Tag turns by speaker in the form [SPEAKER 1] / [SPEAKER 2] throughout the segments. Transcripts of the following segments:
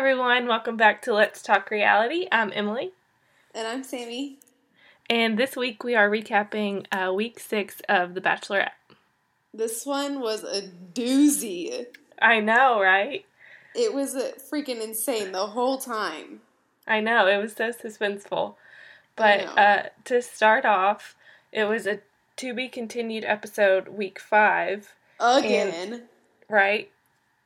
[SPEAKER 1] everyone, welcome back to Let's Talk Reality. I'm Emily.
[SPEAKER 2] And I'm Sammy.
[SPEAKER 1] And this week we are recapping uh, week six of The Bachelorette.
[SPEAKER 2] This one was a doozy.
[SPEAKER 1] I know, right?
[SPEAKER 2] It was uh, freaking insane the whole time.
[SPEAKER 1] I know, it was so suspenseful. But uh, to start off, it was a to be continued episode week five.
[SPEAKER 2] Again.
[SPEAKER 1] And, right?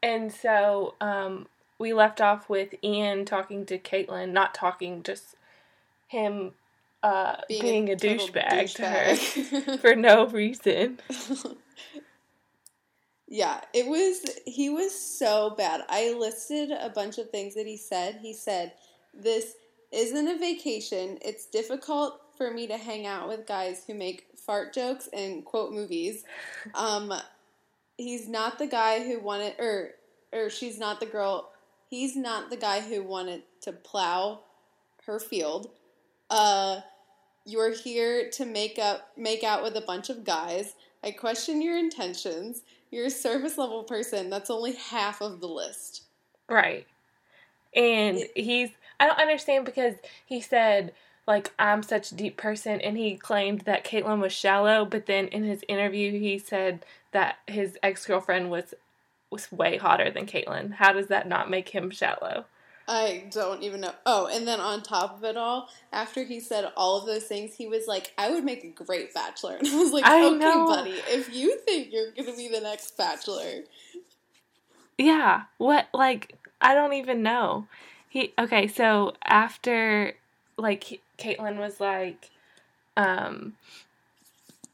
[SPEAKER 1] And so um, we left off with Ian talking to Kaitlyn, not talking, just him uh, being, being, a, a douchebag, douchebag to her for no reason.
[SPEAKER 2] yeah, it was, he was so bad. I listed a bunch of things that he said. He said, This isn't a vacation. It's difficult for me to hang out with guys who make fart jokes and quote movies. Um, he's not the guy who wanted, or, or she's not the girl. He's not the guy who wanted to plow her field. Uh, you're here to make up make out with a bunch of guys. I question your intentions. You're a service level person. That's only half of the list.
[SPEAKER 1] Right. And he's I don't understand because he said like I'm such a deep person and he claimed that Kaitlyn was shallow, but then in his interview he said that his ex-girlfriend was was way hotter than Kaitlyn. How does that not make him shallow?
[SPEAKER 2] I don't even know. Oh, and then on top of it all, after he said all of those things, he was like, "I would make a great bachelor." And I was like, I "Okay, know. buddy, if you think you're gonna be the next bachelor."
[SPEAKER 1] Yeah. What? Like, I don't even know. He okay. So after, like, Kaitlyn was like, um,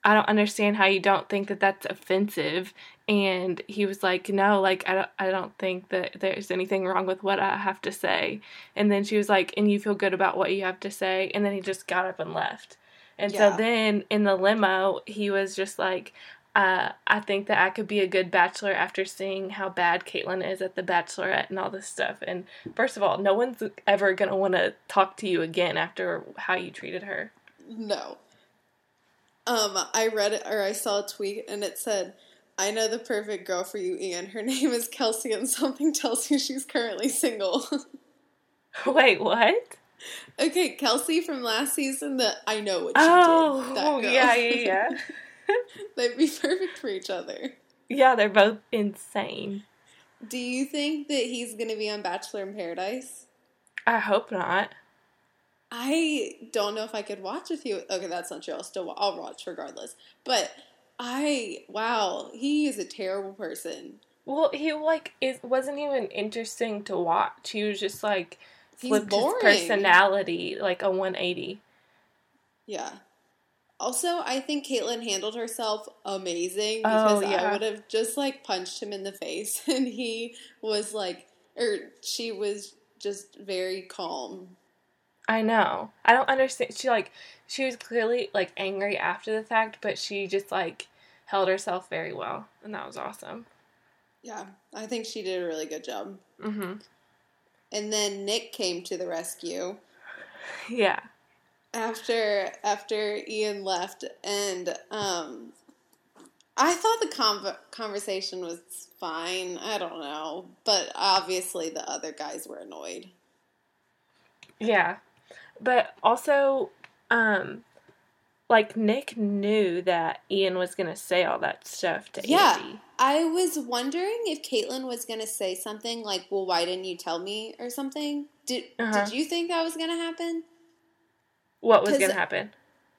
[SPEAKER 1] I don't understand how you don't think that that's offensive and he was like no like i don't i don't think that there's anything wrong with what i have to say and then she was like and you feel good about what you have to say and then he just got up and left and yeah. so then in the limo he was just like uh, I think that I could be a good bachelor after seeing how bad Kaitlyn is at the Bachelorette and all this stuff. And first of all, no one's ever gonna want to talk to you again after how you treated her.
[SPEAKER 2] No. Um, I read it or I saw a tweet and it said, I know the perfect girl for you, Ian. Her name is Kelsey, and something tells you she's currently single.
[SPEAKER 1] Wait, what?
[SPEAKER 2] Okay, Kelsey from last season. That I know what
[SPEAKER 1] oh, did. Oh, yeah, yeah, yeah.
[SPEAKER 2] They'd be perfect for each other.
[SPEAKER 1] Yeah, they're both insane.
[SPEAKER 2] Do you think that he's going to be on Bachelor in Paradise?
[SPEAKER 1] I hope not.
[SPEAKER 2] I don't know if I could watch with you. Okay, that's not true. I'll still I'll watch regardless. But I wow, he is a terrible person.
[SPEAKER 1] Well, he like it wasn't even interesting to watch. He was just like flipped his personality like a 180.
[SPEAKER 2] Yeah. Also, I think Kaitlyn handled herself amazing oh, because oh, yeah. I would have just like punched him in the face and he was like or she was just very calm.
[SPEAKER 1] I know. I don't understand. She like she was clearly like angry after the fact, but she just like held herself very well, and that was awesome.
[SPEAKER 2] Yeah, I think she did a really good job.
[SPEAKER 1] Mm-hmm.
[SPEAKER 2] And then Nick came to the rescue.
[SPEAKER 1] Yeah.
[SPEAKER 2] After after Ian left, and um, I thought the con- conversation was fine. I don't know, but obviously the other guys were annoyed.
[SPEAKER 1] Yeah, but also, um, like Nick knew that Ian was gonna say all that stuff to yeah, Andi.
[SPEAKER 2] I was wondering if Kaitlyn was gonna say something like, "Well, why didn't you tell me?" or something. Did uh-huh. Did you think that was gonna happen?
[SPEAKER 1] What was gonna happen?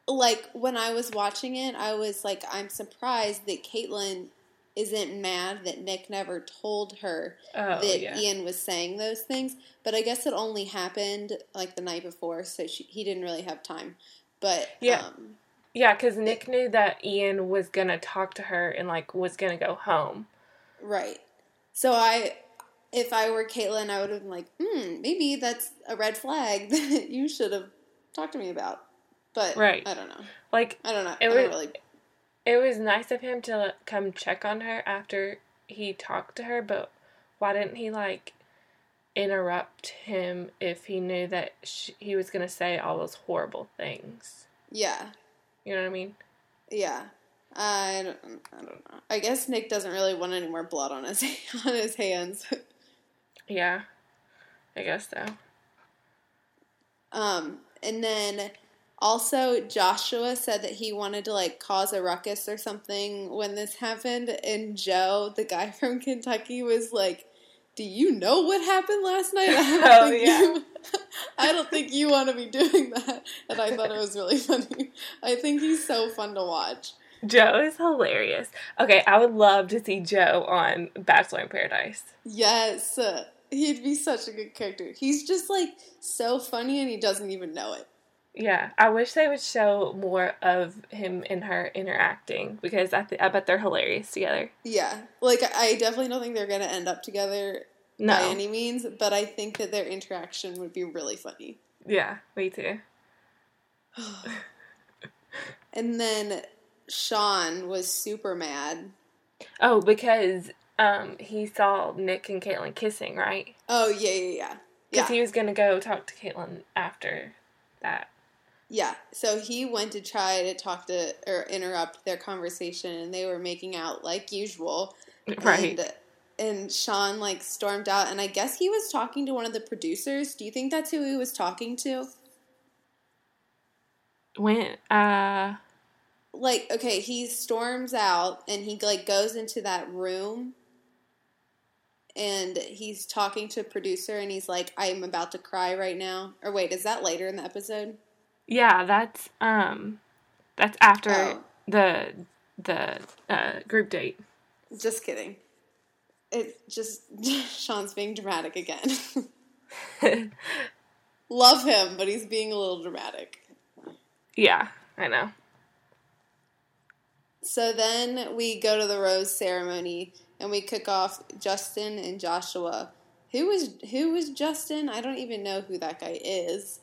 [SPEAKER 2] Like when I was watching it, I was like, I'm surprised that Kaitlyn isn't mad that Nick never told her oh, that yeah. Ian was saying those things. But I guess it only happened like the night before, so she, he didn't really have time. But
[SPEAKER 1] yeah, um, yeah, because Nick knew that Ian was gonna talk to her and like was gonna go home.
[SPEAKER 2] Right. So I, if I were Kaitlyn, I would have been like, hmm, maybe that's a red flag that you should have talked to me about. But right. I don't know.
[SPEAKER 1] Like
[SPEAKER 2] I don't know.
[SPEAKER 1] It
[SPEAKER 2] I
[SPEAKER 1] was really... it was nice of him to come check on her after he talked to her, but why didn't he like interrupt him if he knew that she, he was gonna say all those horrible things?
[SPEAKER 2] Yeah.
[SPEAKER 1] You know what I mean?
[SPEAKER 2] Yeah. I don't, I don't know. I guess Nick doesn't really want any more blood on his on his hands.
[SPEAKER 1] yeah. I guess so.
[SPEAKER 2] Um, and then also Joshua said that he wanted to like cause a ruckus or something when this happened, and Joe, the guy from Kentucky, was like, "Do you know what happened last night? I don't
[SPEAKER 1] Oh,
[SPEAKER 2] think
[SPEAKER 1] yeah.
[SPEAKER 2] you, I don't think you want to be doing that." And I thought it was really funny. I think he's so fun to watch.
[SPEAKER 1] Joe is hilarious. Okay, I would love to see Joe on Bachelor in Paradise.
[SPEAKER 2] Yes, he'd be such a good character. He's just like so funny, and he doesn't even know it.
[SPEAKER 1] Yeah, I wish they would show more of him and her interacting because I, th- I bet they're hilarious together.
[SPEAKER 2] Yeah, like I definitely don't think they're gonna end up together
[SPEAKER 1] No,
[SPEAKER 2] by any means, but I think that their interaction would be really funny.
[SPEAKER 1] yeah, me too.
[SPEAKER 2] And then Sean was super mad.
[SPEAKER 1] Oh, because um he saw Nick and Kaitlyn kissing, right?
[SPEAKER 2] Oh yeah, yeah, yeah,
[SPEAKER 1] Because
[SPEAKER 2] yeah,
[SPEAKER 1] he was gonna go talk to Kaitlyn after that.
[SPEAKER 2] Yeah. So he went to try to talk to or interrupt their conversation, and they were making out like usual.
[SPEAKER 1] Right.
[SPEAKER 2] And, and Sean like stormed out, and I guess he was talking to one of the producers. Do you think that's who he was talking to?
[SPEAKER 1] When uh
[SPEAKER 2] like okay he storms out and he like goes into that room and he's talking to a producer and he's like i'm about to cry right now or wait is that later in the episode
[SPEAKER 1] yeah, that's um that's after
[SPEAKER 2] Oh.
[SPEAKER 1] the the uh group date.
[SPEAKER 2] just kidding it just sean's being dramatic again love him but he's being a little dramatic
[SPEAKER 1] yeah, I know.
[SPEAKER 2] so then we go to the rose ceremony and we kick off justin and joshua who was who was justin i don't even know who that guy is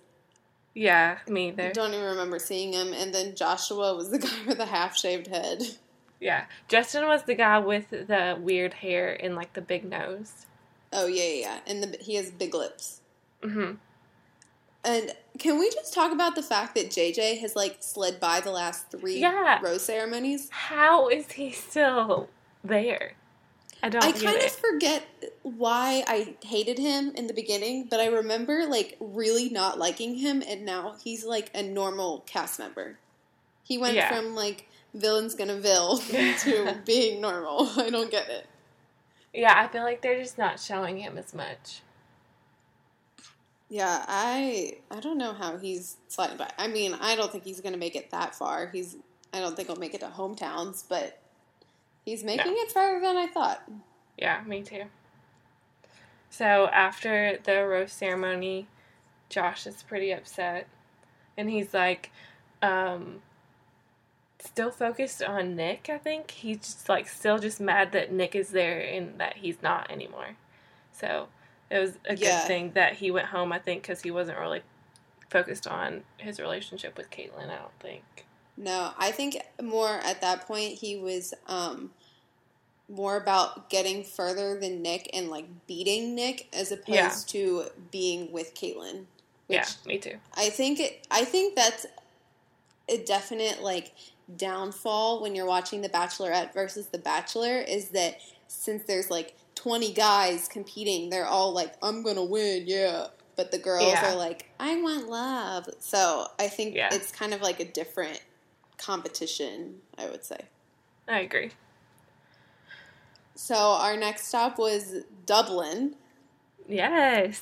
[SPEAKER 1] Yeah, me either.
[SPEAKER 2] Don't even remember seeing him. And then Joshua was the guy with the half shaved head.
[SPEAKER 1] Yeah. Justin was the guy with the weird hair and like the big nose.
[SPEAKER 2] Oh yeah, yeah, yeah. And the, he has big lips.
[SPEAKER 1] Mm-hmm.
[SPEAKER 2] And can we just talk about the fact that JJ has like slid by the last three
[SPEAKER 1] Yeah.
[SPEAKER 2] rose ceremonies?
[SPEAKER 1] How is he still there? I don't
[SPEAKER 2] I kind of forget why I hated him in the beginning, but I remember like really not liking him, and now he's like a normal cast member. He went
[SPEAKER 1] Yeah.
[SPEAKER 2] from like villain's gonna vil to being normal. I don't get it.
[SPEAKER 1] Yeah, I feel like they're just not showing him as much.
[SPEAKER 2] Yeah, I I don't know how he's sliding by. I mean, I don't think he's to make it that far. He's I don't think he'll make it to hometowns, but he's making it farther than I thought.
[SPEAKER 1] Yeah, me too. So after the roast ceremony, Josh is pretty upset. And he's like, um, still focused on Nick, I think. He's just like still just mad that Nick is there and that he's not anymore. So it was a good
[SPEAKER 2] Yeah.
[SPEAKER 1] thing that he went home, I think, because he wasn't really focused on his relationship with Kaitlyn, I don't think.
[SPEAKER 2] No, I think more at that point he was um more about getting further than Nick and like beating Nick as opposed
[SPEAKER 1] Yeah.
[SPEAKER 2] to being with Kaitlyn.
[SPEAKER 1] Yeah, me too.
[SPEAKER 2] I think it, I think that's a definite like downfall when you're watching The Bachelorette versus The Bachelor is that since there's like 20 guys competing, they're all like, "I'm gonna win, yeah," but the girls
[SPEAKER 1] Yeah.
[SPEAKER 2] are like, "I want love." So I think
[SPEAKER 1] Yeah.
[SPEAKER 2] it's kind of like a different competition, I would say.
[SPEAKER 1] I agree.
[SPEAKER 2] So our next stop was Dublin,
[SPEAKER 1] Yes.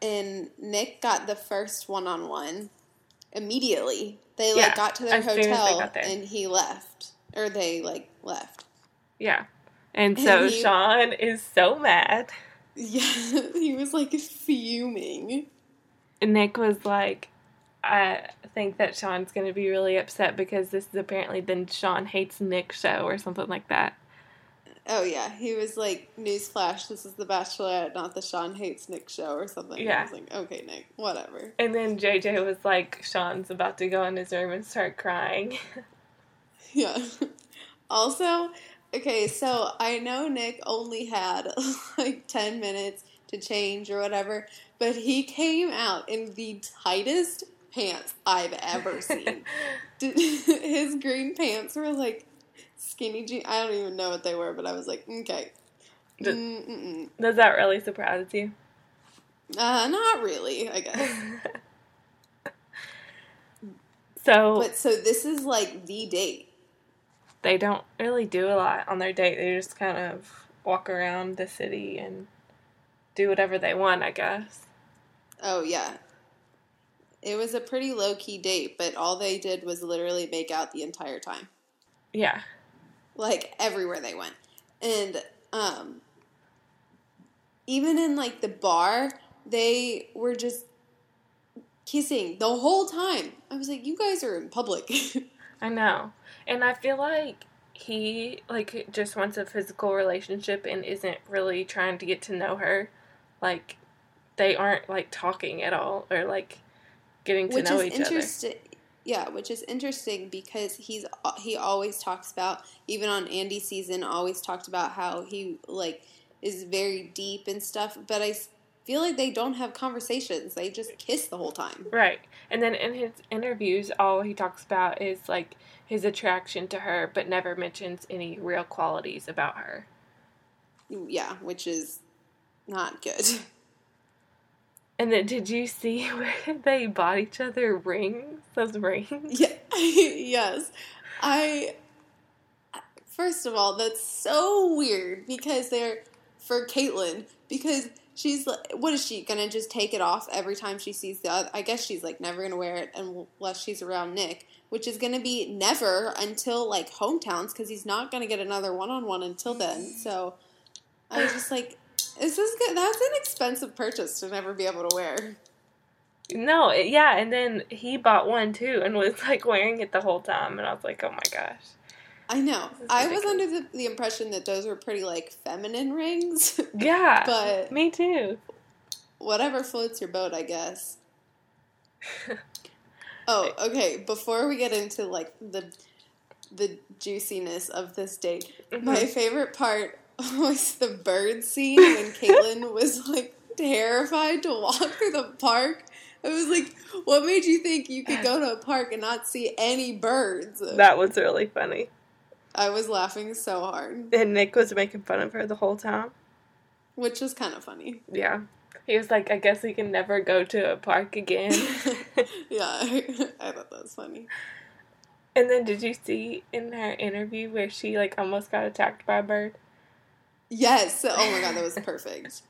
[SPEAKER 2] and Nick got the first one-on-one immediately. They like
[SPEAKER 1] Yeah,
[SPEAKER 2] got to their
[SPEAKER 1] as soon as they
[SPEAKER 2] hotel and he left, or they like left.
[SPEAKER 1] Yeah. And
[SPEAKER 2] And
[SPEAKER 1] so
[SPEAKER 2] he-
[SPEAKER 1] Sean is so mad.
[SPEAKER 2] Yeah, he was like fuming.
[SPEAKER 1] And Nick was like, I think that Sean's going to be really upset because this is apparently the Sean hates Nick show or something like that.
[SPEAKER 2] Oh yeah, he was like, "Newsflash: This is the Bachelorette, not the Sean hates Nick show or something." I
[SPEAKER 1] Yeah.
[SPEAKER 2] was like, "Okay, Nick, whatever."
[SPEAKER 1] And then JJ was like, Sean's about to go in his room and start crying.
[SPEAKER 2] Yeah. Also, okay, so I know Nick only had like 10 minutes to change or whatever, but he came out in the tightest pants I've ever seen. Did- His green pants were like skinny jeans. I don't even know what they were, but I was like, okay.
[SPEAKER 1] The- Does that really surprise you?
[SPEAKER 2] Uh, not really, I guess.
[SPEAKER 1] so
[SPEAKER 2] But so this is like the date.
[SPEAKER 1] they don't really do a lot on their date. They just kind of walk around the city and do whatever they want, I guess.
[SPEAKER 2] Oh yeah. It was a pretty low key date, but all they did was literally make out the entire time.
[SPEAKER 1] Yeah.
[SPEAKER 2] Like everywhere they went. And um even in like the bar, they were just kissing the whole time. I was like, you guys are in public.
[SPEAKER 1] I know. And I feel like he like just wants a physical relationship and isn't really trying to get to know her. Like they aren't like talking at all or like getting to
[SPEAKER 2] which
[SPEAKER 1] know each other.
[SPEAKER 2] Yeah, which is interesting because he's he always talks about even on Andi season always talked about how he like is very deep and stuff, but I feel like they don't have conversations. They just kiss the whole time.
[SPEAKER 1] Right. And then in his interviews all he talks about is like his attraction to her but never mentions any real qualities about her.
[SPEAKER 2] Yeah, which is not good.
[SPEAKER 1] And then did you see where they bought each other rings? Those rings?
[SPEAKER 2] Yeah. yes. I First of all, that's so weird because they're for Kaitlyn because she's like, what is she gonna just take it off every time she sees the other? I guess she's like never gonna wear it unless she's around Nick, which is gonna be never until like hometowns because he's not gonna get another one on one until then. So I was just like, is this good? That's an expensive purchase to never be able to wear.
[SPEAKER 1] No, it- yeah, and then he bought one too and was like wearing it the whole time and I was like, "Oh my gosh."
[SPEAKER 2] I know. I was under the, the impression that those were pretty like feminine rings,
[SPEAKER 1] Yeah.
[SPEAKER 2] but
[SPEAKER 1] me too.
[SPEAKER 2] whatever floats your boat, I guess. Oh, okay. Before we get into like the the juiciness of this date, my
[SPEAKER 1] Mhm.
[SPEAKER 2] favorite part was the bird scene when Kaitlyn was like terrified to walk through the park. I was like, "What made you think you could go to a park and not see any birds?"
[SPEAKER 1] That was really funny.
[SPEAKER 2] I was laughing so hard,
[SPEAKER 1] And Nick was making fun of her the whole time.
[SPEAKER 2] which was kind of funny.
[SPEAKER 1] Yeah. He was like, I guess we can never go to a park again.
[SPEAKER 2] yeah, I thought that was funny.
[SPEAKER 1] and then did you see in her interview where she like almost got attacked by a bird?
[SPEAKER 2] Yes. Oh my god, that was perfect.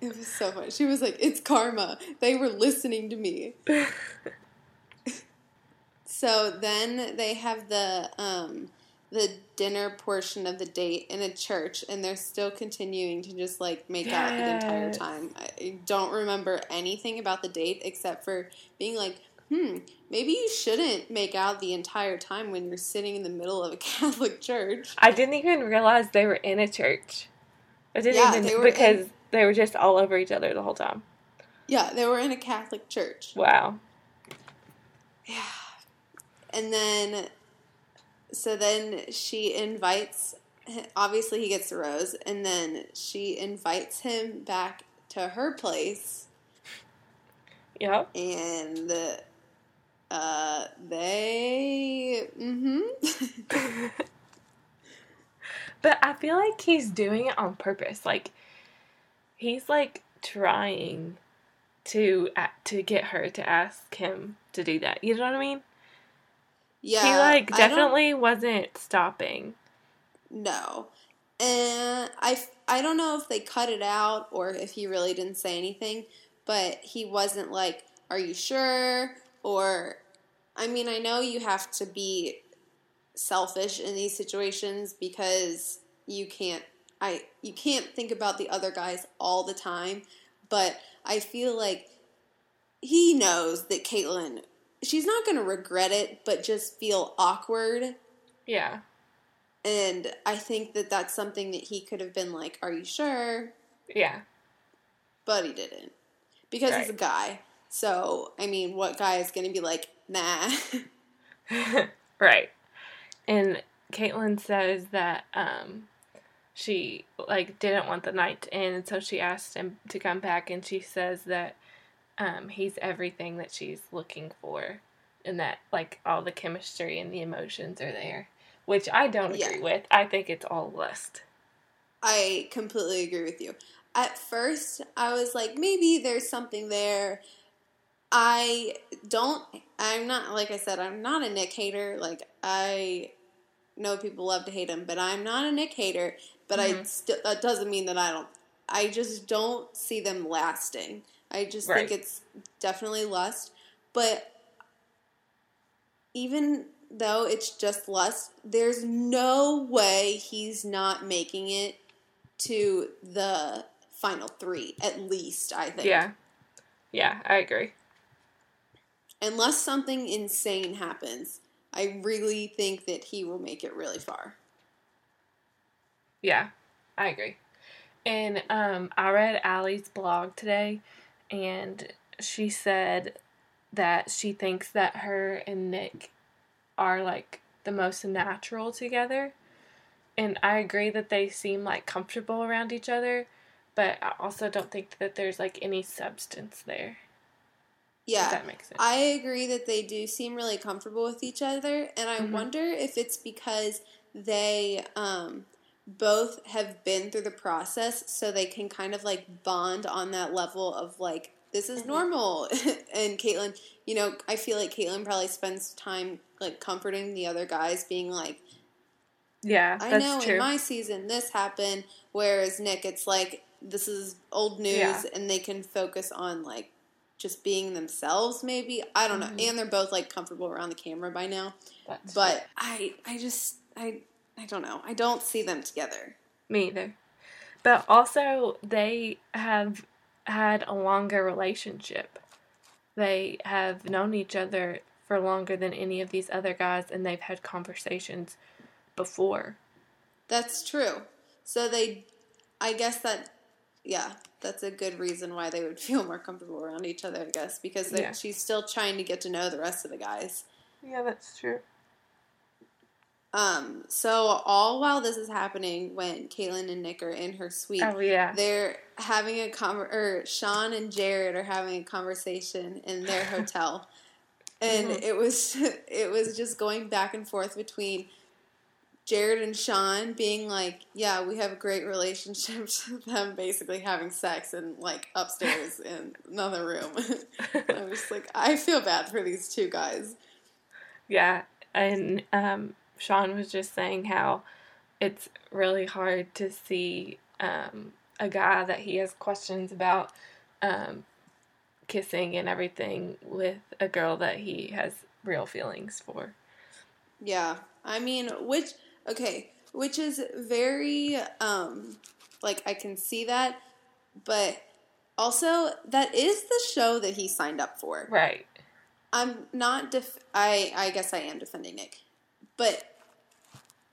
[SPEAKER 2] It was so funny. She was like, "It's karma. They were listening to me." So then they have the um, the dinner portion of the date in a church, and they're still continuing to just like make out the entire time. I don't remember anything about the date except for being like, "Hmm, maybe you shouldn't make out the entire time when you're sitting in the middle of a Catholic church."
[SPEAKER 1] I didn't even realize they were in a church. I didn't
[SPEAKER 2] Yeah,
[SPEAKER 1] even
[SPEAKER 2] they
[SPEAKER 1] because
[SPEAKER 2] in-
[SPEAKER 1] they were just all over each other the whole time.
[SPEAKER 2] Yeah, they were in a Catholic church.
[SPEAKER 1] Wow.
[SPEAKER 2] Yeah. And then, so then she invites, obviously he gets the rose, and then she invites him back to her place,
[SPEAKER 1] Yep.
[SPEAKER 2] and uh, they, mm-hmm.
[SPEAKER 1] But I feel like he's doing it on purpose. Like he's like trying to a- to get her to ask him to do that. You know what I mean?
[SPEAKER 2] yeah.
[SPEAKER 1] he like definitely wasn't stopping.
[SPEAKER 2] No. And I, I don't know if they cut it out or if he really didn't say anything, but he wasn't like, Are you sure? Or, I mean, I know you have to be selfish in these situations because you can't. I you can't think about the other guys all the time, but I feel like he knows that Kaitlyn she's not going to regret it, but just feel awkward
[SPEAKER 1] Yeah.
[SPEAKER 2] and I think that that's something that he could have been like, Are you sure?
[SPEAKER 1] Yeah.
[SPEAKER 2] But he didn't. Because he's a guy. So, I mean, what guy is going to be like, Nah.
[SPEAKER 1] right. And Kaitlyn says that um she like didn't want the night to end, and so she asked him to come back and she says that um he's everything that she's looking for and that like all the chemistry and the emotions are there. Which I don't agree
[SPEAKER 2] Yeah.
[SPEAKER 1] with. I think it's all lust.
[SPEAKER 2] I completely agree with you. at first I was like, maybe there's something there. I don't, I'm not, like I said, I'm not a Nick hater. Like, I know people love to hate him, but I'm not a Nick hater. But I mm-hmm. still, that doesn't mean that I don't, I just don't see them lasting. I just
[SPEAKER 1] Right.
[SPEAKER 2] think it's definitely lust. But even though it's just lust, there's no way he's not making it to the final three, at least, I think.
[SPEAKER 1] Yeah. Yeah, I agree.
[SPEAKER 2] Unless something insane happens, I really think that he will make it really far.
[SPEAKER 1] Yeah, I agree. And um, I read Allie's blog today, and she said that she thinks that her and Nick are like the most natural together. And I agree that they seem like comfortable around each other, but I also don't think that there's like any substance there. If
[SPEAKER 2] Yeah.
[SPEAKER 1] that makes sense.
[SPEAKER 2] I agree that they do seem really comfortable with each other, and I
[SPEAKER 1] Mhm.
[SPEAKER 2] wonder if it's because they um, both have been through the process, so they can kind of like bond on that level of like, this is
[SPEAKER 1] Mhm.
[SPEAKER 2] normal. and Kaitlyn, you know, I feel like Kaitlyn probably spends time like comforting the other guys, being like,
[SPEAKER 1] yeah,
[SPEAKER 2] I
[SPEAKER 1] that's
[SPEAKER 2] know
[SPEAKER 1] true.
[SPEAKER 2] in my season this happened, whereas Nick, it's like this is old news,
[SPEAKER 1] Yeah.
[SPEAKER 2] and they can focus on like just being themselves. Maybe I don't know,
[SPEAKER 1] Mhm.
[SPEAKER 2] and they're both like comfortable around the camera by now.
[SPEAKER 1] That's
[SPEAKER 2] But I, I just, I, I don't know. I don't see them together.
[SPEAKER 1] Me either. But also, they have had a longer relationship. They have known each other for longer than any of these other guys, and they've had conversations before.
[SPEAKER 2] That's true. So they, I guess that, yeah, that's a good reason why they would feel more comfortable around each other. I guess because
[SPEAKER 1] Yeah.
[SPEAKER 2] she's still trying to get to know the rest of the guys.
[SPEAKER 1] Yeah, that's true.
[SPEAKER 2] Um, so all while this is happening, when Kaitlyn and Nick are in her suite,
[SPEAKER 1] Oh, yeah.
[SPEAKER 2] they're having a conver- or Sean and Jared are having a conversation in their hotel, and
[SPEAKER 1] Mhm.
[SPEAKER 2] it was it was just going back and forth between Jared and Sean being like, "Yeah, we have a great relationship," to them basically having sex and like upstairs in another room. I was just like, I feel bad for these two guys.
[SPEAKER 1] Yeah, and um, Sean was just saying how it's really hard to see um, a guy that he has questions about um, kissing and everything with a girl that he has real feelings for.
[SPEAKER 2] Yeah. I mean, which okay, which is very um like I can see that, but also that is the show that he signed up for.
[SPEAKER 1] Right.
[SPEAKER 2] I'm not def- I I guess I am defending Nick. But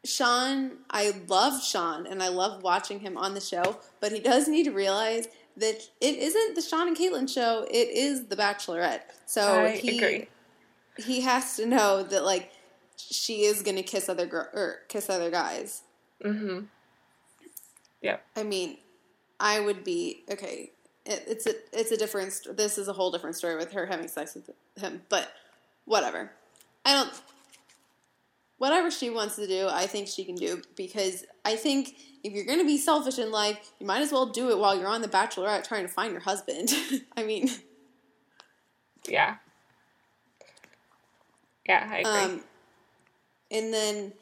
[SPEAKER 2] Sean, I love Sean and I love watching him on the show, but he does need to realize that it isn't the Sean and Kaitlyn show, it is the Bachelorette. So
[SPEAKER 1] I
[SPEAKER 2] he
[SPEAKER 1] agree.
[SPEAKER 2] he has to know that like she is gonna kiss other girl or kiss other guys.
[SPEAKER 1] Mm-hmm. Yep.
[SPEAKER 2] I mean, I would be okay. It, it's a it's a different. st- This is a whole different story with her having sex with him, but whatever. I don't. Whatever she wants to do, I think she can do because I think if you're going to be selfish in life, you might as well do it while you're on The Bachelorette trying to find your husband. I mean,
[SPEAKER 1] Yeah. Yeah, I agree.
[SPEAKER 2] Um, and then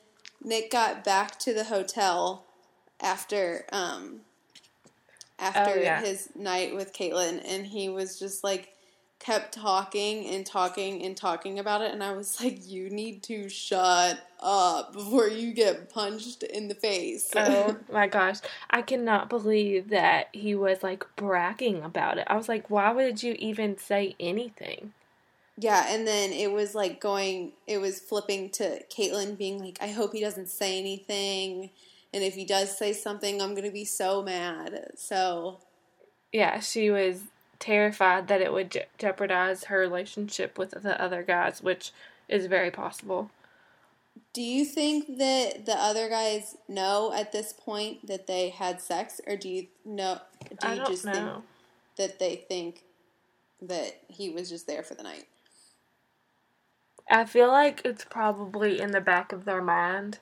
[SPEAKER 2] Nick got back to the hotel after um, after
[SPEAKER 1] Oh, yeah.
[SPEAKER 2] his night with Kaitlyn, and he was just like kept talking and talking and talking about it, and I was like, "You need to shut up before you get punched in the face."
[SPEAKER 1] oh my gosh. I cannot believe that he was like bragging about it. I was like, why would you even say anything?
[SPEAKER 2] Yeah, and then it was like going, it was flipping to Kaitlyn being like, I hope he doesn't say anything. And if he does say something, I'm going to be so mad. So,
[SPEAKER 1] Yeah, she was terrified that it would je- jeopardize her relationship with the other guys, which is very possible.
[SPEAKER 2] do you think that the other guys know at this point that they had sex? Or do you know, do
[SPEAKER 1] I
[SPEAKER 2] you
[SPEAKER 1] don't
[SPEAKER 2] just
[SPEAKER 1] know.
[SPEAKER 2] think that they think that he was just there for the night?
[SPEAKER 1] I feel like it's probably in the back of their mind,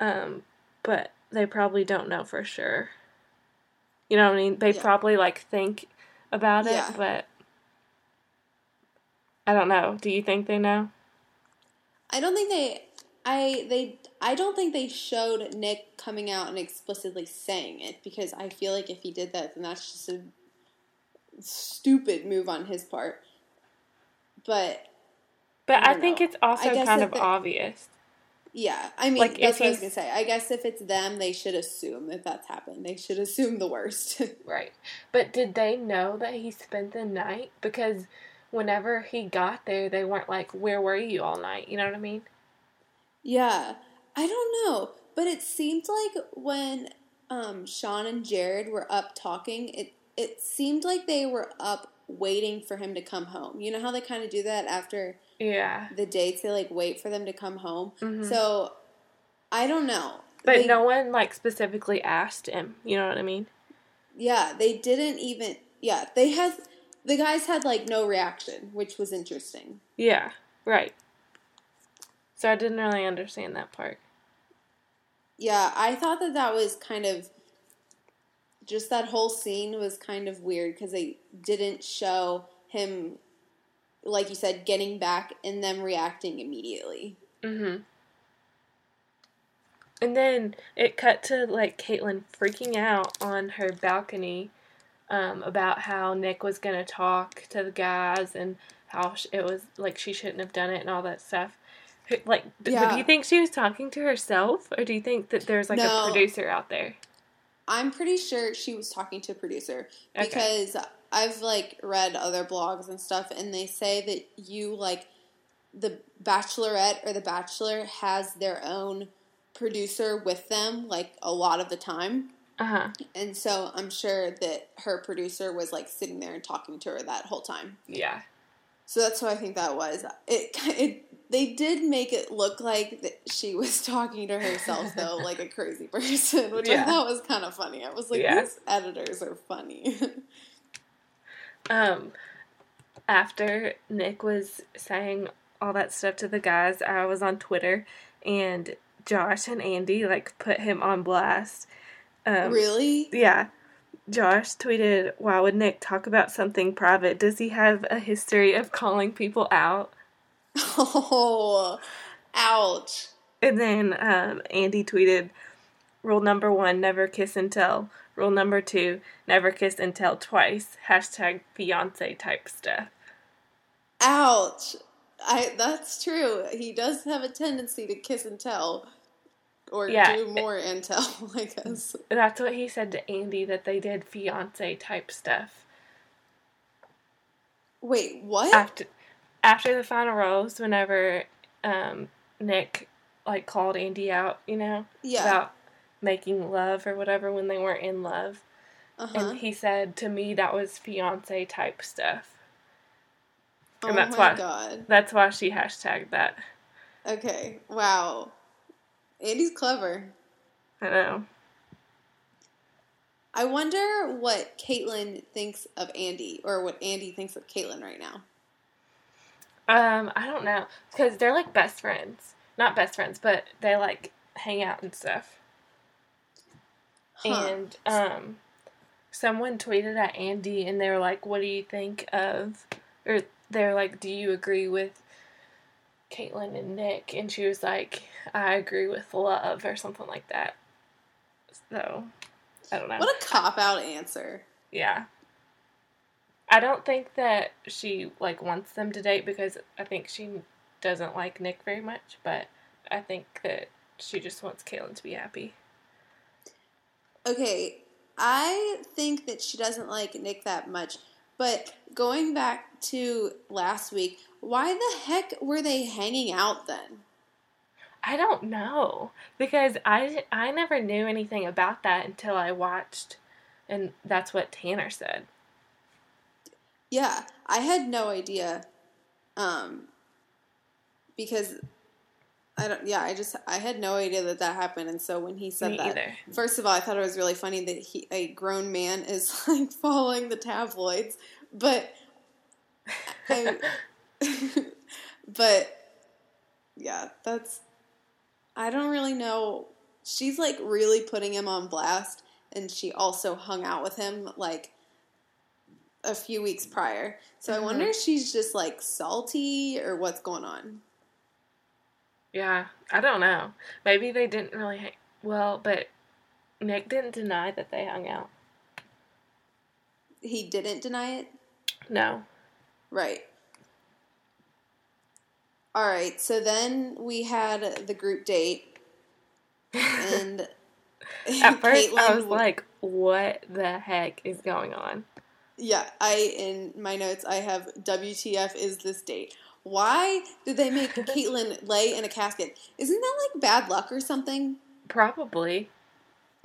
[SPEAKER 1] um, but they probably don't know for sure. You know what I mean? They
[SPEAKER 2] Yeah.
[SPEAKER 1] probably like think about it,
[SPEAKER 2] Yeah.
[SPEAKER 1] but I don't know. Do you think they know?
[SPEAKER 2] I don't think they I they I don't think they showed Nick coming out and explicitly saying it because I feel like if he did that then that's just a stupid move on his part. But
[SPEAKER 1] But
[SPEAKER 2] I
[SPEAKER 1] I, think
[SPEAKER 2] know.
[SPEAKER 1] it's also kind of obvious.
[SPEAKER 2] yeah, I mean
[SPEAKER 1] Like,
[SPEAKER 2] that's what I was gonna say. I guess if it's them, they should assume that that's happened. They should assume the worst.
[SPEAKER 1] Right. But did they know that he spent the night? Because whenever he got there, they weren't like, Where were you all night? You know what I mean?
[SPEAKER 2] Yeah, I don't know, but it seemed like when um, Sean and Jared were up talking, it it seemed like they were up waiting for him to come home. You know how they kind of do that after
[SPEAKER 1] Yeah.
[SPEAKER 2] the dates; they like wait for them to come home.
[SPEAKER 1] Mhm.
[SPEAKER 2] So I don't know,
[SPEAKER 1] But
[SPEAKER 2] They-
[SPEAKER 1] no one like specifically asked him. You know what I mean?
[SPEAKER 2] Yeah, they didn't even. Yeah, they had the guys had like no reaction, which was interesting.
[SPEAKER 1] Yeah. Right. So I didn't really understand that part.
[SPEAKER 2] Yeah, I thought that that was kind of just that whole scene was kind of weird because they didn't show him, like you said, getting back and them reacting immediately.
[SPEAKER 1] Mm-hmm. And then it cut to like Kaitlyn freaking out on her balcony um, about how Nick was gonna talk to the guys and how sh- it was like she shouldn't have done it and all that stuff. Like,
[SPEAKER 2] Yeah.
[SPEAKER 1] do you think she was talking to herself, or do you think that there's like
[SPEAKER 2] No.
[SPEAKER 1] a producer out there?
[SPEAKER 2] I'm pretty sure she was talking to a producer
[SPEAKER 1] Okay.
[SPEAKER 2] because I've like read other blogs and stuff, and they say that you like the Bachelorette or the Bachelor has their own producer with them like a lot of the time.
[SPEAKER 1] Uh huh.
[SPEAKER 2] And so I'm sure that her producer was like sitting there and talking to her that whole time.
[SPEAKER 1] Yeah.
[SPEAKER 2] So that's what I think that was. It, it they did make it look like that she was talking to herself though, like a crazy person, which I thought was kind of funny. I was like,
[SPEAKER 1] Yeah.
[SPEAKER 2] these editors are funny.
[SPEAKER 1] Um, after Nick was saying all that stuff to the guys, I was on Twitter, and Josh and Andi like put him on blast. Um,
[SPEAKER 2] really?
[SPEAKER 1] Yeah. Josh tweeted, Why would Nick talk about something private? Does he have a history of calling people out?
[SPEAKER 2] Oh, ouch.
[SPEAKER 1] And then um, Andi tweeted, Rule number one, never kiss and tell. Rule number two, never kiss and tell twice. Hashtag fiance type stuff.
[SPEAKER 2] Ouch. I that's true. He does have a tendency to kiss and tell. Or
[SPEAKER 1] Yeah.
[SPEAKER 2] do more and tell, I guess.
[SPEAKER 1] That's what he said to Andi that they did fiance type stuff.
[SPEAKER 2] Wait, what?
[SPEAKER 1] After after the final rose, whenever um, Nick like called Andi out, you know,
[SPEAKER 2] yeah.
[SPEAKER 1] about making love or whatever when they weren't in love.
[SPEAKER 2] uh-huh.
[SPEAKER 1] And he said to me that was fiance type stuff.
[SPEAKER 2] oh
[SPEAKER 1] and that's
[SPEAKER 2] my
[SPEAKER 1] why-
[SPEAKER 2] god.
[SPEAKER 1] That's why she hashtagged that.
[SPEAKER 2] Okay. Wow. Andi's clever.
[SPEAKER 1] I know.
[SPEAKER 2] I wonder what Kaitlyn thinks of Andi, or what Andi thinks of Kaitlyn right now.
[SPEAKER 1] Um, I don't know because they're like best friends, not best friends, but they like hang out and stuff.
[SPEAKER 2] Huh.
[SPEAKER 1] And um, someone tweeted at Andi, and they were like, "What do you think of?" Or they're like, "Do you agree with Kaitlyn and Nick?" And she was like, "I agree with love," or something like that. So, I don't know.
[SPEAKER 2] What a cop out answer.
[SPEAKER 1] Yeah. I don't think that she like wants them to date because I think she doesn't like Nick very much, but I think that she just wants Kaitlyn to be happy.
[SPEAKER 2] Okay, I think that she doesn't like Nick that much, but going back to last week, why the heck were they hanging out then?
[SPEAKER 1] I don't know because I I never knew anything about that until I watched and that's what Tanner said.
[SPEAKER 2] Yeah, I had no idea. Um, because I don't. Yeah, I just I had no idea that that happened, and so when he said
[SPEAKER 1] Me
[SPEAKER 2] that,
[SPEAKER 1] either.
[SPEAKER 2] first of all, I thought it was really funny that he a grown man is like following the tabloids, but I, but yeah, that's I don't really know. She's like really putting him on blast, and she also hung out with him like a few weeks prior. So I wonder
[SPEAKER 1] Mhm.
[SPEAKER 2] if she's just like salty or what's going on.
[SPEAKER 1] Yeah, I don't know. Maybe they didn't really. Hang- well, but Nick didn't deny that they hung out.
[SPEAKER 2] He didn't deny it.
[SPEAKER 1] No.
[SPEAKER 2] Right. All right. So then we had the group date, and
[SPEAKER 1] At first, I was like, "What the heck is going on?"
[SPEAKER 2] "Yeah." I in my notes I have WTF is this date? Why did they make Kaitlyn lay in a casket? Isn't that like bad luck or something?
[SPEAKER 1] Probably.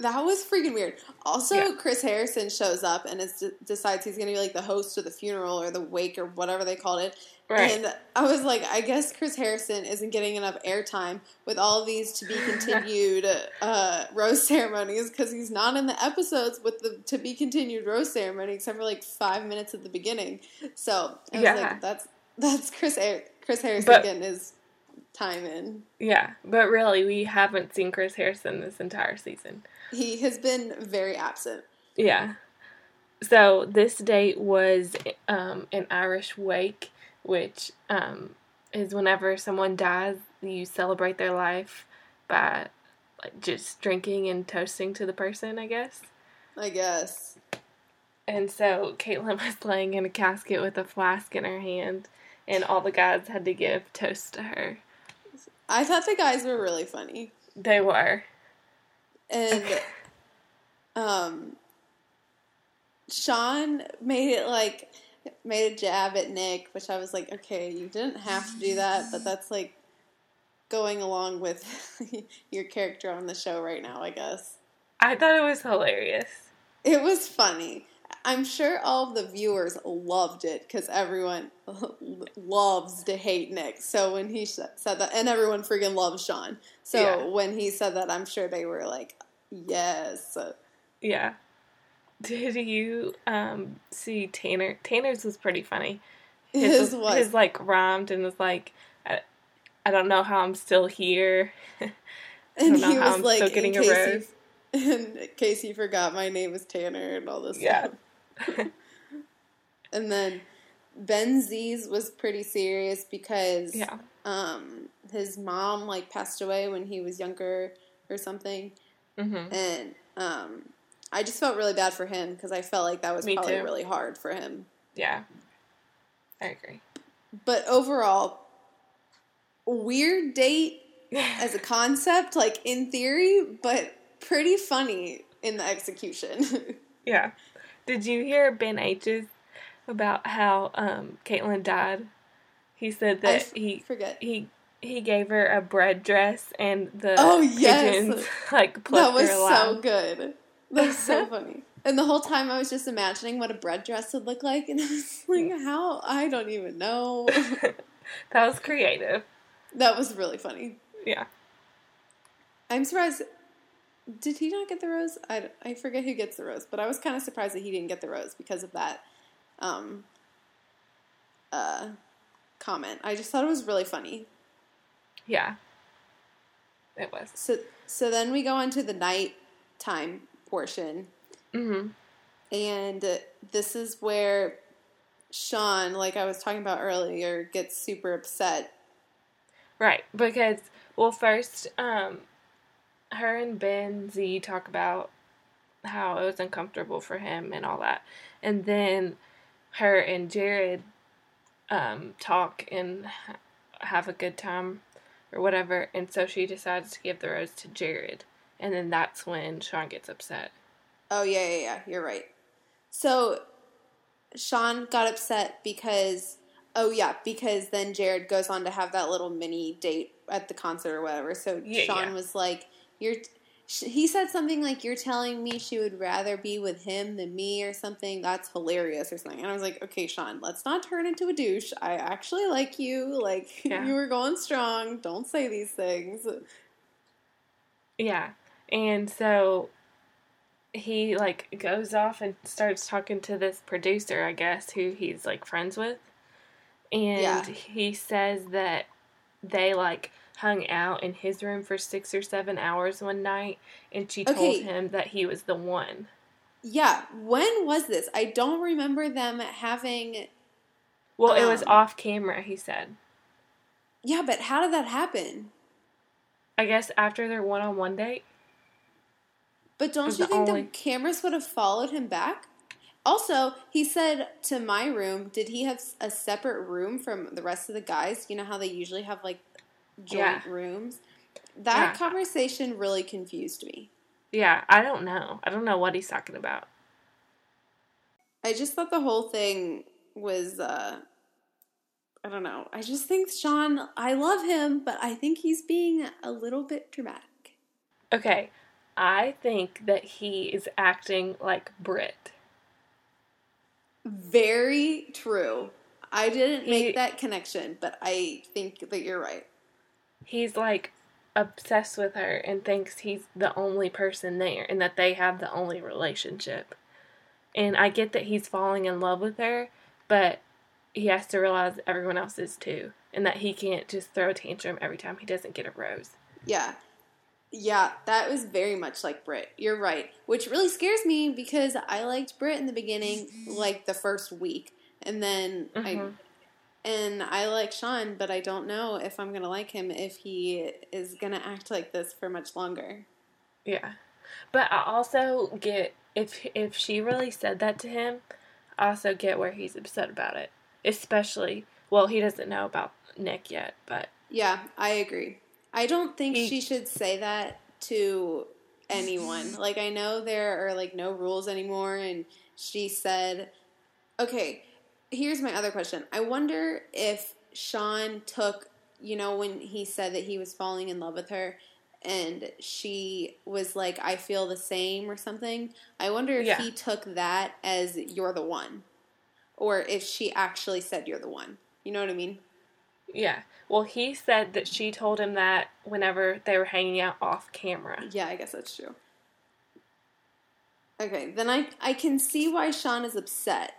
[SPEAKER 2] That was freaking weird. Also,
[SPEAKER 1] Yeah.
[SPEAKER 2] Chris Harrison shows up and is, decides he's going to be like the host of the funeral or the wake or whatever they called it.
[SPEAKER 1] Right.
[SPEAKER 2] And I was like, I guess Chris Harrison isn't getting enough airtime with all these to be continued uh, rose ceremonies because he's not in the episodes with the to be continued rose ceremony except for like five minutes at the beginning. So I was
[SPEAKER 1] Yeah.
[SPEAKER 2] like, that's that's Chris Har- Chris Harrison
[SPEAKER 1] But-
[SPEAKER 2] getting his time in.
[SPEAKER 1] yeah, but really, we haven't seen Chris Harrison this entire season.
[SPEAKER 2] He has been very absent.
[SPEAKER 1] Yeah. So this date was um, an Irish wake, which um, is whenever someone dies, you celebrate their life by like just drinking and toasting to the person, I guess.
[SPEAKER 2] I guess.
[SPEAKER 1] And so Kaitlyn was laying in a casket with a flask in her hand, and all the guys had to give toast to her.
[SPEAKER 2] I thought the guys were really funny.
[SPEAKER 1] They were.
[SPEAKER 2] And um Sean made it like made a jab at Nick, which I was like, okay, you didn't have to do that, but that's like going along with your character on the show right now, I guess.
[SPEAKER 1] I thought it was hilarious.
[SPEAKER 2] It was funny. I'm sure all of the viewers loved it because everyone loves to hate Nick. So when he said that, and everyone freaking loves Sean. So
[SPEAKER 1] Yeah.
[SPEAKER 2] when he said that, I'm sure they were like, yes.
[SPEAKER 1] Yeah. Did you um, see Tanner? Tanner's was pretty funny.
[SPEAKER 2] His was.
[SPEAKER 1] his like rhymed and was like, I, I don't know how I'm still here.
[SPEAKER 2] and he was
[SPEAKER 1] I'm
[SPEAKER 2] like,
[SPEAKER 1] still
[SPEAKER 2] in
[SPEAKER 1] getting a
[SPEAKER 2] case, he, in case he forgot, my name is Tanner and all this
[SPEAKER 1] Yeah.
[SPEAKER 2] stuff. And then Ben Z's was pretty serious because
[SPEAKER 1] yeah.
[SPEAKER 2] um, his mom like passed away when he was younger or something,
[SPEAKER 1] hmm
[SPEAKER 2] and um, I just felt really bad for him because I felt like that was
[SPEAKER 1] Me
[SPEAKER 2] probably
[SPEAKER 1] too.
[SPEAKER 2] really hard for him.
[SPEAKER 1] Yeah. I agree.
[SPEAKER 2] But overall, weird date as a concept, like in theory, but pretty funny in the execution.
[SPEAKER 1] yeah. Did you hear Ben H's about how um, Kaitlyn died? He said that
[SPEAKER 2] f-
[SPEAKER 1] he
[SPEAKER 2] forget.
[SPEAKER 1] he he gave her a bread dress and the
[SPEAKER 2] Oh, yes.
[SPEAKER 1] pigeons like
[SPEAKER 2] That was so good. That was so funny. And the whole time I was just imagining what a bread dress would look like, and I was like, how? I don't even know.
[SPEAKER 1] that was creative.
[SPEAKER 2] that was really funny.
[SPEAKER 1] Yeah.
[SPEAKER 2] I'm surprised. Did he not get the rose? I, I forget who gets the rose, but I was kind of surprised that he didn't get the rose because of that um, uh, comment. I just thought it was really funny.
[SPEAKER 1] Yeah. It was.
[SPEAKER 2] So, so then we go on to the nighttime portion.
[SPEAKER 1] hmm
[SPEAKER 2] And uh, this is where Sean, like I was talking about earlier, gets super upset.
[SPEAKER 1] Right, because well, first, um, her and Ben Z talk about how it was uncomfortable for him and all that, and then her and Jared um, talk and ha- have a good time or whatever, and so she decides to give the rose to Jared, and then that's when Sean gets upset.
[SPEAKER 2] Oh, yeah, yeah, yeah, you're right. So Sean got upset because, oh, yeah, because then Jared goes on to have that little mini date at the concert or whatever. So
[SPEAKER 1] Yeah,
[SPEAKER 2] Sean
[SPEAKER 1] yeah.
[SPEAKER 2] was like, You're. He said something like, You're telling me she would rather be with him than me or something. That's hilarious or something. And I was like, Okay, Sean, let's not turn into a douche. I actually like you. Like,
[SPEAKER 1] Yeah.
[SPEAKER 2] you were going strong. Don't say these things.
[SPEAKER 1] Yeah. And so he like goes off and starts talking to this producer, I guess, who he's like friends with. And
[SPEAKER 2] Yeah.
[SPEAKER 1] he says that they like hung out in his room for six or seven hours one night, and she told
[SPEAKER 2] Okay.
[SPEAKER 1] him that he was the one.
[SPEAKER 2] Yeah, when was this? I don't remember them having.
[SPEAKER 1] Well, it was
[SPEAKER 2] Um.
[SPEAKER 1] off camera, he said.
[SPEAKER 2] Yeah, but how did that happen?
[SPEAKER 1] I guess after their one on one date.
[SPEAKER 2] But don't you
[SPEAKER 1] the
[SPEAKER 2] think
[SPEAKER 1] only-
[SPEAKER 2] the cameras would have followed him back? Also, he said to my room, did he have a separate room from the rest of the guys? You know how they usually have like joint
[SPEAKER 1] Yeah.
[SPEAKER 2] rooms? That
[SPEAKER 1] Yeah.
[SPEAKER 2] conversation really confused me.
[SPEAKER 1] Yeah, I don't know. I don't know what he's talking about.
[SPEAKER 2] I just thought the whole thing was uh I don't know. I just think Shawn, I love him, but I think he's being a little bit dramatic.
[SPEAKER 1] Okay, I think that he is acting like Britt.
[SPEAKER 2] Very true. I didn't
[SPEAKER 1] He-
[SPEAKER 2] make that connection, but I think that you're right.
[SPEAKER 1] He's like obsessed with her and thinks he's the only person there and that they have the only relationship. And I get that he's falling in love with her, but he has to realize everyone else is too. And that he can't just throw a tantrum every time he doesn't get a rose.
[SPEAKER 2] Yeah. Yeah, that was very much like Britt. You're right. Which really scares me because I liked Britt in the beginning, like the first week. And then I
[SPEAKER 1] Mhm.
[SPEAKER 2] And I like Shawn, but I don't know if I'm gonna like him if he is gonna act like this for much longer.
[SPEAKER 1] Yeah. But I also get if if she really said that to him, I also get where he's upset about it. Especially well, he doesn't know about Nick yet, but
[SPEAKER 2] Yeah, I agree. I don't think
[SPEAKER 1] He-
[SPEAKER 2] she should say that to anyone. Like I know there are like no rules anymore and she said Okay, here's my other question. I wonder if Shawn took, you know, when he said that he was falling in love with her and she was like I feel the same or something. I wonder if
[SPEAKER 1] Yeah.
[SPEAKER 2] he took that as you're the one or if she actually said you're the one. You know what I mean?
[SPEAKER 1] yeah. Well, he said that she told him that whenever they were hanging out off camera.
[SPEAKER 2] Yeah, I guess that's true. Okay, then I I can see why Shawn is upset.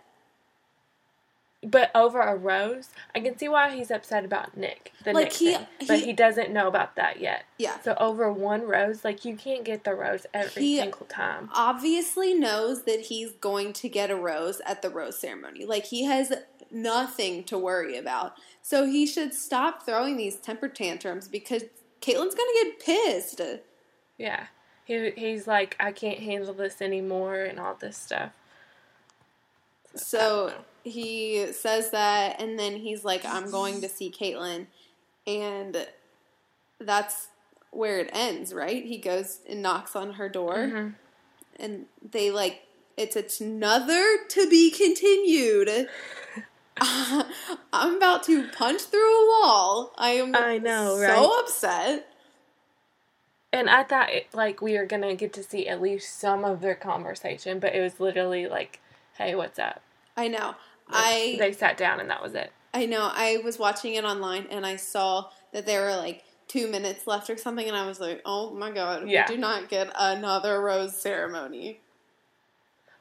[SPEAKER 1] But over a rose, I can see why he's upset about Nick, the
[SPEAKER 2] Like,
[SPEAKER 1] Nick
[SPEAKER 2] he-
[SPEAKER 1] thing. But
[SPEAKER 2] he-
[SPEAKER 1] he doesn't know about that yet.
[SPEAKER 2] Yeah.
[SPEAKER 1] So over one rose, like you can't get the rose every
[SPEAKER 2] He-
[SPEAKER 1] single time.
[SPEAKER 2] Obviously knows that he's going to get a rose at the rose ceremony. Like he has nothing to worry about. So he should stop throwing these temper tantrums because Kaitlyn's gonna get pissed.
[SPEAKER 1] Yeah. He he's like, I can't handle this anymore and all this stuff.
[SPEAKER 2] So. He says that, and then he's like, "I'm going to see Kaitlyn," and that's where it ends, right? He goes and knocks on her door,
[SPEAKER 1] Mhm.
[SPEAKER 2] and they like it's it's another to be continued. I'm about to punch through a wall. I am
[SPEAKER 1] I know,
[SPEAKER 2] so
[SPEAKER 1] right?
[SPEAKER 2] upset.
[SPEAKER 1] And I thought it, like we were gonna get to see at least some of their conversation, but it was literally like, "Hey, what's up?"
[SPEAKER 2] I know. I
[SPEAKER 1] they sat down and that was it.
[SPEAKER 2] I know. I was watching it online and I saw that there were like two minutes left or something, and I was like, "Oh my god,
[SPEAKER 1] Yeah.
[SPEAKER 2] we do not get another rose ceremony."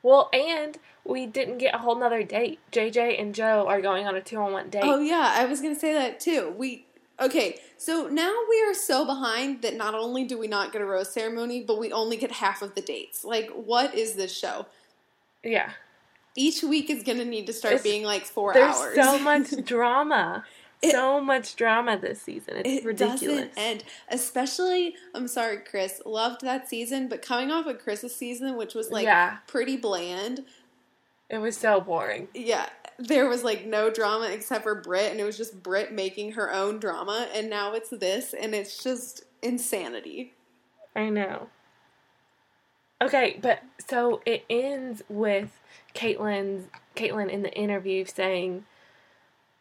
[SPEAKER 1] Well, and we didn't get a whole nother date. JJ and Joe are going on a two on one date.
[SPEAKER 2] Oh yeah, I was gonna say that too. We okay, so now we are so behind that not only do we not get a rose ceremony, but we only get half of the dates. Like, what is this show?
[SPEAKER 1] Yeah.
[SPEAKER 2] Each week is gonna need to start
[SPEAKER 1] It's-
[SPEAKER 2] being like four
[SPEAKER 1] There's
[SPEAKER 2] hours.
[SPEAKER 1] so much drama.
[SPEAKER 2] It-
[SPEAKER 1] so much drama this season. It's
[SPEAKER 2] It
[SPEAKER 1] ridiculous.
[SPEAKER 2] doesn't end. Especially, I'm sorry, Chris. Loved that season, but coming off of Chris's season, which was like
[SPEAKER 1] Yeah.
[SPEAKER 2] pretty bland.
[SPEAKER 1] It was so boring.
[SPEAKER 2] Yeah, there was like no drama except for Britt, and it was just Britt making her own drama. And now it's this, and it's just insanity.
[SPEAKER 1] I know. Okay, but so it ends with Kaitlyn's Kaitlyn in the interview saying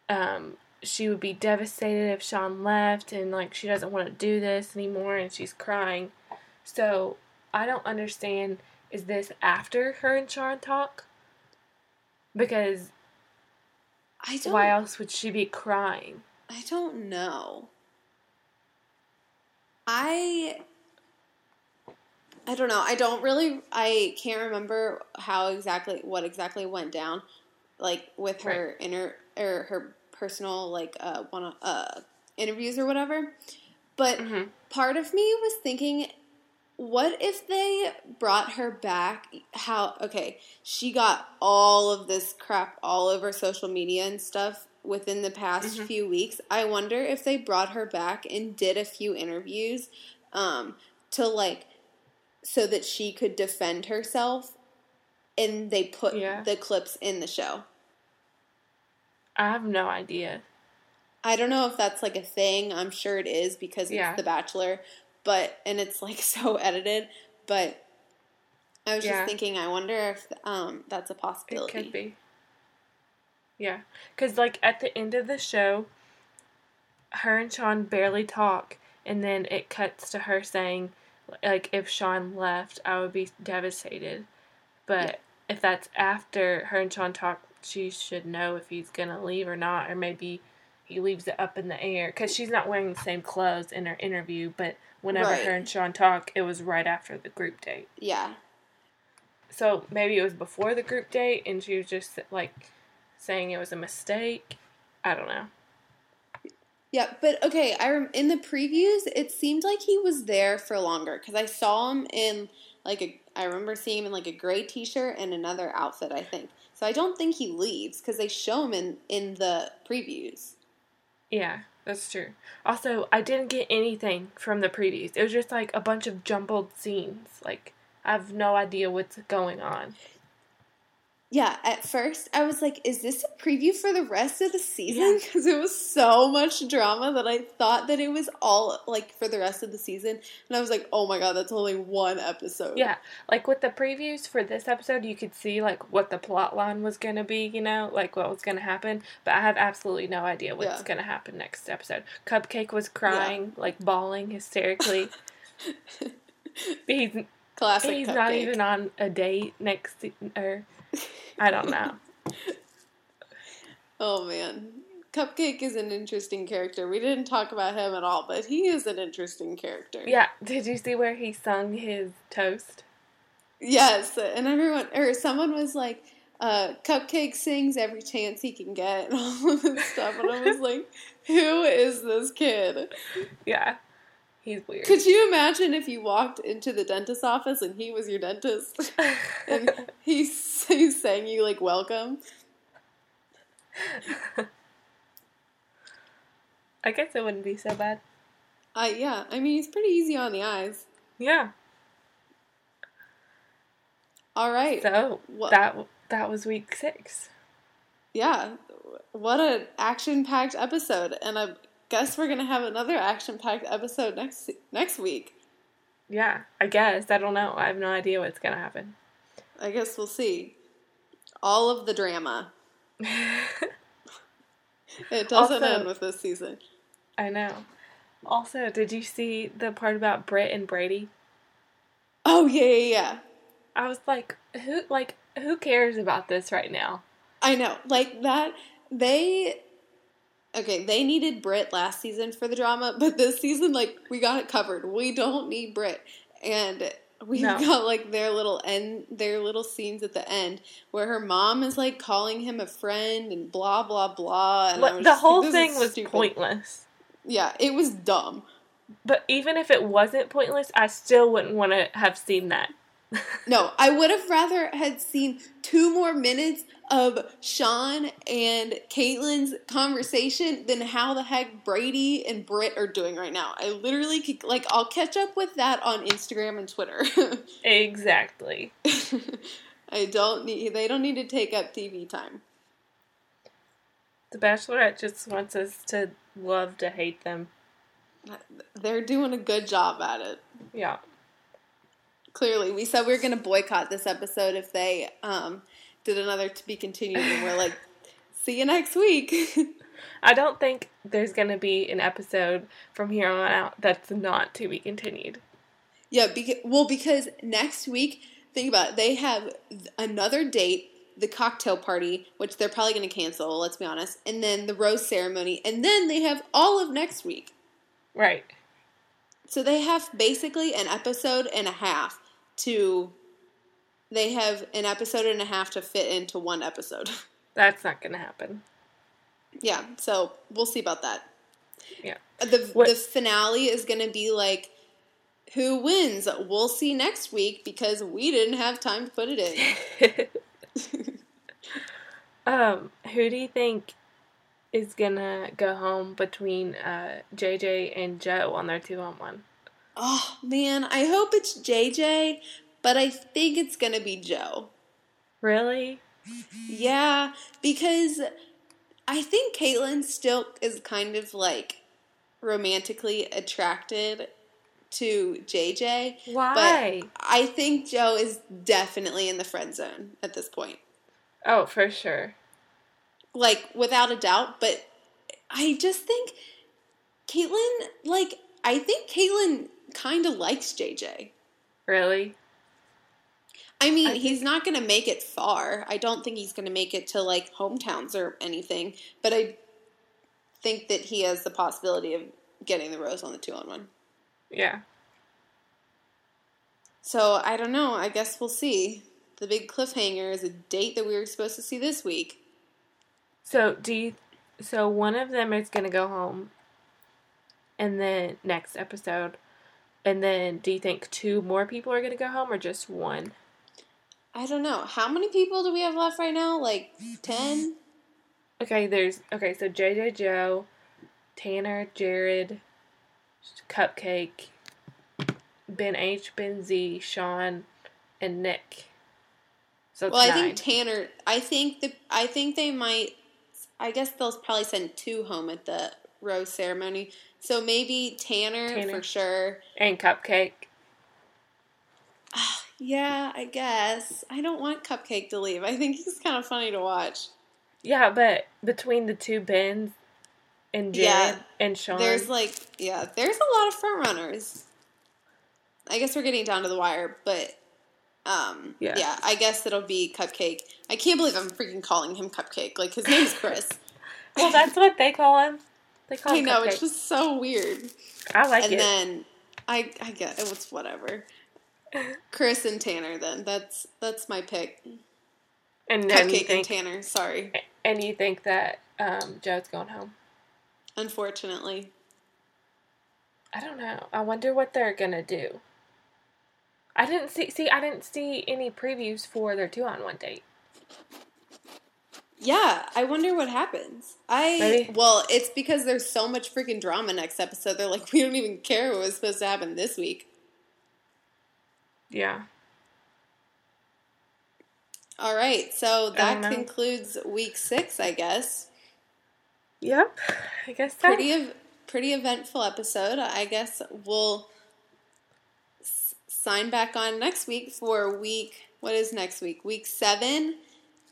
[SPEAKER 1] um she would be devastated if Shawn left and like she doesn't want to do this anymore and she's crying. So I don't understand is this after her and Sean talk? Because
[SPEAKER 2] I don't.
[SPEAKER 1] why else would she be crying?
[SPEAKER 2] I don't know. I I don't know. I don't really I can't remember how exactly what exactly went down like with her inner or her personal like uh one uh interviews or whatever. But
[SPEAKER 1] Mhm.
[SPEAKER 2] part of me was thinking, what if they brought her back? How, okay, she got all of this crap all over social media and stuff within the past
[SPEAKER 1] Mhm.
[SPEAKER 2] few weeks. I wonder if they brought her back and did a few interviews um, to like, so that she could defend herself and they put
[SPEAKER 1] Yeah.
[SPEAKER 2] the clips in the show.
[SPEAKER 1] I have no idea.
[SPEAKER 2] I don't know if that's like a thing. I'm sure it is because it's
[SPEAKER 1] Yeah.
[SPEAKER 2] The Bachelor, but and it's like so edited. But I was
[SPEAKER 1] Yeah.
[SPEAKER 2] just thinking, I wonder if um, that's a possibility.
[SPEAKER 1] It could be. Yeah, because like at the end of the show, her and Shawn barely talk, and then it cuts to her saying, like, if Shawn left, I would be devastated. But
[SPEAKER 2] Yeah.
[SPEAKER 1] if that's after her and Shawn talk, she should know if he's gonna leave or not, or maybe he leaves it up in the air because she's not wearing the same clothes in her interview. But whenever
[SPEAKER 2] Right.
[SPEAKER 1] her and Shawn talk, it was right after the group date.
[SPEAKER 2] Yeah,
[SPEAKER 1] So maybe it was before the group date and she was just like saying it was a mistake. I don't know.
[SPEAKER 2] Yeah. But okay, I rem- in the previews, it seemed like he was there for longer because I saw him in like a. I remember seeing him in like a gray T-shirt and another outfit. I think so. I don't think he leaves because they show him in in the previews.
[SPEAKER 1] Yeah, that's true. Also, I didn't get anything from the previews. It was just like a bunch of jumbled scenes. Like I have no idea what's going on.
[SPEAKER 2] Yeah, at first I was like, is this a preview for the rest of the season?
[SPEAKER 1] Yeah.
[SPEAKER 2] Because it was so much drama that I thought that it was all like for the rest of the season. And I was like, oh my god, that's only one episode.
[SPEAKER 1] Yeah, like with the previews for this episode, you could see like what the plot line was gonna be, you know, like what was gonna happen. But I have absolutely no idea what's
[SPEAKER 2] Yeah.
[SPEAKER 1] gonna happen next episode. Cupcake was crying, like bawling hysterically. He's
[SPEAKER 2] Classic
[SPEAKER 1] He's
[SPEAKER 2] cupcake.
[SPEAKER 1] not even on a date next to, or I don't know.
[SPEAKER 2] Oh man. Cupcake is an interesting character. We didn't talk about him at all, but he is an interesting character.
[SPEAKER 1] Yeah, did you see where he sung his toast?
[SPEAKER 2] Yes, and everyone or someone was like, uh, "Cupcake sings every chance he can get," and all of this stuff, and I was like, "Who is this kid?"
[SPEAKER 1] Yeah, he's weird.
[SPEAKER 2] Could you imagine if you walked into the dentist's office and he was your dentist, and he, he sang you like "Welcome"?
[SPEAKER 1] I guess it wouldn't be so bad.
[SPEAKER 2] Uh, yeah, I mean he's pretty easy on the eyes.
[SPEAKER 1] Yeah.
[SPEAKER 2] All right,
[SPEAKER 1] So that that was week six.
[SPEAKER 2] yeah, what an action-packed episode, and I guess we're gonna have another action-packed episode next next week.
[SPEAKER 1] Yeah, I guess I don't know. I have no idea what's gonna happen.
[SPEAKER 2] I guess we'll see. All of the drama. It doesn't
[SPEAKER 1] Also-
[SPEAKER 2] end with this season.
[SPEAKER 1] I know. Also, did you see the part about Britt and Brady?
[SPEAKER 2] Oh yeah, yeah, yeah.
[SPEAKER 1] I was like, who like who cares about this right now?
[SPEAKER 2] I know. Like that they Okay, they needed Britt last season for the drama, but this season like we got it covered. We don't need Britt. And we've
[SPEAKER 1] No.
[SPEAKER 2] got like their little end their little scenes at the end where her mom is like calling him a friend and blah blah blah and
[SPEAKER 1] the
[SPEAKER 2] like,
[SPEAKER 1] whole thing was
[SPEAKER 2] stupid.
[SPEAKER 1] pointless.
[SPEAKER 2] Yeah, it was dumb.
[SPEAKER 1] But even if it wasn't pointless, I still wouldn't want to have seen that.
[SPEAKER 2] No, I would have rather had seen two more minutes of Shawn and Kaitlyn's conversation than how the heck Brady and Britt are doing right now. I literally could, like I'll catch up with that on Instagram and Twitter.
[SPEAKER 1] exactly.
[SPEAKER 2] I don't need they don't need to take up TV time.
[SPEAKER 1] The Bachelorette just wants us to love to hate them.
[SPEAKER 2] They're doing a good job at it.
[SPEAKER 1] Yeah.
[SPEAKER 2] Clearly, we said we were going to boycott this episode if they um, did another to be continued, and we're like, see you next week.
[SPEAKER 1] I don't think there's going to be an episode from here on out that's not to be continued.
[SPEAKER 2] Yeah, because well, because next week, think about it, they have another date, the cocktail party, which they're probably going to cancel. Let's be honest, and then the rose ceremony, and then they have all of next week.
[SPEAKER 1] Right.
[SPEAKER 2] So they have basically an episode and a half to. They have an episode and a half to fit into one episode.
[SPEAKER 1] That's not going to happen.
[SPEAKER 2] yeah, so we'll see about that.
[SPEAKER 1] Yeah.
[SPEAKER 2] The
[SPEAKER 1] What-
[SPEAKER 2] the finale is going to be like who wins? We'll see next week because we didn't have time to put it in.
[SPEAKER 1] um, who do you think is gonna go home between uh, JJ and Joe on their two on one?
[SPEAKER 2] Oh man, I hope it's JJ, but I think it's to be Joe.
[SPEAKER 1] Really?
[SPEAKER 2] Yeah, because I think Kaitlyn still is kind of like romantically attracted to JJ.
[SPEAKER 1] Why?
[SPEAKER 2] But I think Joe is definitely in the friend zone at this point.
[SPEAKER 1] oh, for sure.
[SPEAKER 2] Like, without a doubt. But I just think Kaitlyn, like, I think Kaitlyn kind of likes JJ.
[SPEAKER 1] Really?
[SPEAKER 2] I mean,
[SPEAKER 1] I
[SPEAKER 2] he's not going to make it far. I don't think he's going to make it to like hometowns or anything. But I think that he has the possibility of getting the rose on the two on one.
[SPEAKER 1] Yeah.
[SPEAKER 2] So I don't know. I guess we'll see. The big cliffhanger is a date that we were supposed to see this week.
[SPEAKER 1] So do you? So one of them is gonna go home, and then next episode, and then do you think two more people are gonna go home or just one?
[SPEAKER 2] I don't know. How many people do we have left right now? Like 10?
[SPEAKER 1] Okay, there's okay. So JJ Joe, Tanner, Jared, Cupcake, Ben H, Ben Z, Shawn, and Nick. So
[SPEAKER 2] Well, I think Tanner. I think the. I think they might. I guess they'll probably send two home at the rose ceremony. So maybe Tanner,
[SPEAKER 1] Tanner.
[SPEAKER 2] for sure.
[SPEAKER 1] and Cupcake.
[SPEAKER 2] Yeah, I guess. I don't want Cupcake to leave. I think he's kind of funny to watch.
[SPEAKER 1] Yeah, but between the two Bens and Jared
[SPEAKER 2] Yeah,
[SPEAKER 1] and Shawn,
[SPEAKER 2] There's like, yeah, there's a lot of front runners. I guess we're getting down to the wire, but um,
[SPEAKER 1] Yeah.
[SPEAKER 2] yeah. I guess it'll be Cupcake. I can't believe I'm freaking calling him Cupcake. Like his name's Chris.
[SPEAKER 1] well, that's what they call him. They call
[SPEAKER 2] I know
[SPEAKER 1] Cupcake.
[SPEAKER 2] it's just so weird.
[SPEAKER 1] I like
[SPEAKER 2] and
[SPEAKER 1] it.
[SPEAKER 2] And then I I get it was whatever. Chris and Tanner. Then that's that's my pick.
[SPEAKER 1] and then
[SPEAKER 2] Cupcake and Tanner. Sorry,
[SPEAKER 1] and you think that um, Joe's going home.
[SPEAKER 2] unfortunately.
[SPEAKER 1] I don't know. I wonder what they're gonna do. I didn't see. See, I didn't see any previews for their two on one date.
[SPEAKER 2] Yeah, I wonder what happens. I
[SPEAKER 1] Maybe.
[SPEAKER 2] well, it's because there's so much freaking drama next episode. They're like, we don't even care what was supposed to happen this week.
[SPEAKER 1] Yeah.
[SPEAKER 2] All right, so that
[SPEAKER 1] um,
[SPEAKER 2] concludes week six, I guess.
[SPEAKER 1] Yep. I guess so.
[SPEAKER 2] Pretty ev- pretty eventful episode. I guess we'll s- sign back on next week for week. What is next week? Week seven.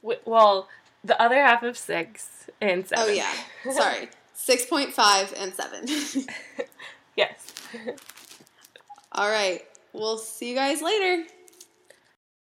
[SPEAKER 1] W- well, the other half of six and oh, seven.
[SPEAKER 2] Oh yeah, sorry, six point five and seven.
[SPEAKER 1] yes.
[SPEAKER 2] All right, we'll see you guys later.